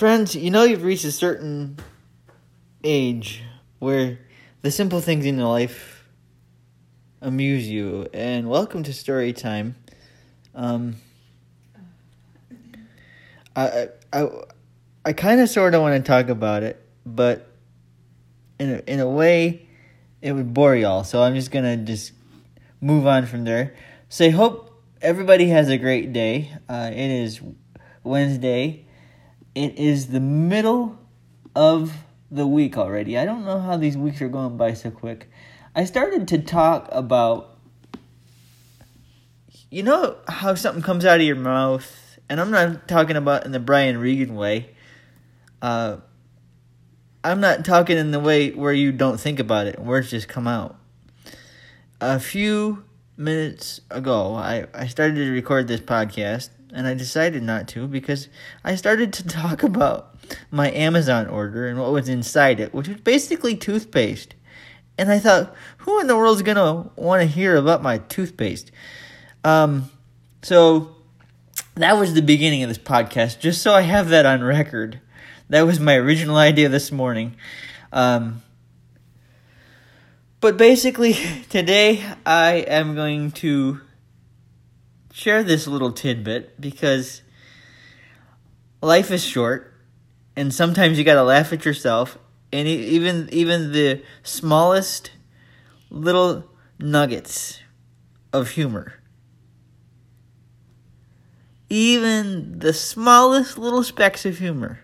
Friends, you know you've reached a certain age where the simple things in your life amuse you. And welcome to story time. Um, I I I kind of sort of want to talk about it, but in a, in a way, it would bore y'all. So I'm just gonna just move on from there. So hope everybody has a great day. Uh, it is Wednesday. It is the middle of the week already. I don't know how these weeks are going by so quick. I started to talk about you know how something comes out of your mouth, and I'm not talking about in the Brian Regan way. Uh, I'm not talking in the way where you don't think about it, and words just come out. A few minutes ago, I, I started to record this podcast, and I decided not to because I started to talk about my Amazon order and what was inside it, which was basically toothpaste. And I thought, who in the world is gonna want to hear about my toothpaste? Um, so that was the beginning of this podcast, just so I have that on record. That was my original idea this morning. Um, but basically, today I am going to share this little tidbit because life is short, and sometimes you gotta laugh at yourself, and even even the smallest little nuggets of humor even the smallest little specks of humor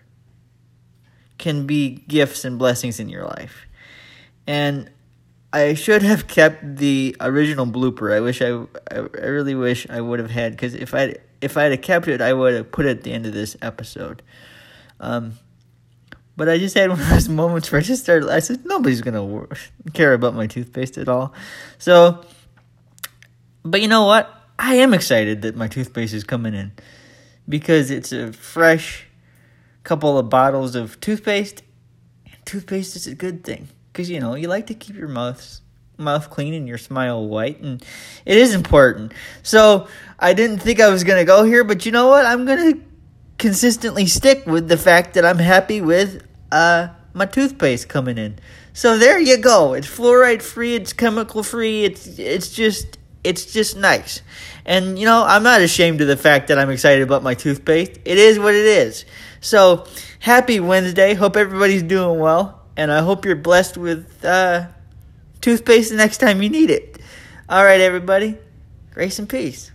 can be gifts and blessings in your life. And I should have kept the original blooper. I wish I, I really wish I would have had because if I if I had kept it, I would have put it at the end of this episode. Um, but I just had one of those moments where I just started. I said nobody's gonna care about my toothpaste at all. So, but you know what? I am excited that my toothpaste is coming in because it's a fresh couple of bottles of toothpaste. And toothpaste is a good thing because you know you like to keep your mouth mouth clean and your smile white, and it is important. So I didn't think I was gonna go here, but you know what? I'm gonna consistently stick with the fact that I'm happy with uh, my toothpaste coming in. So there you go. It's fluoride free. It's chemical free. It's it's just it's just nice. And, you know, I'm not ashamed of the fact that I'm excited about my toothpaste. It is what it is. So, happy Wednesday. Hope everybody's doing well. And I hope you're blessed with uh, toothpaste the next time you need it. All right, everybody. Grace and peace.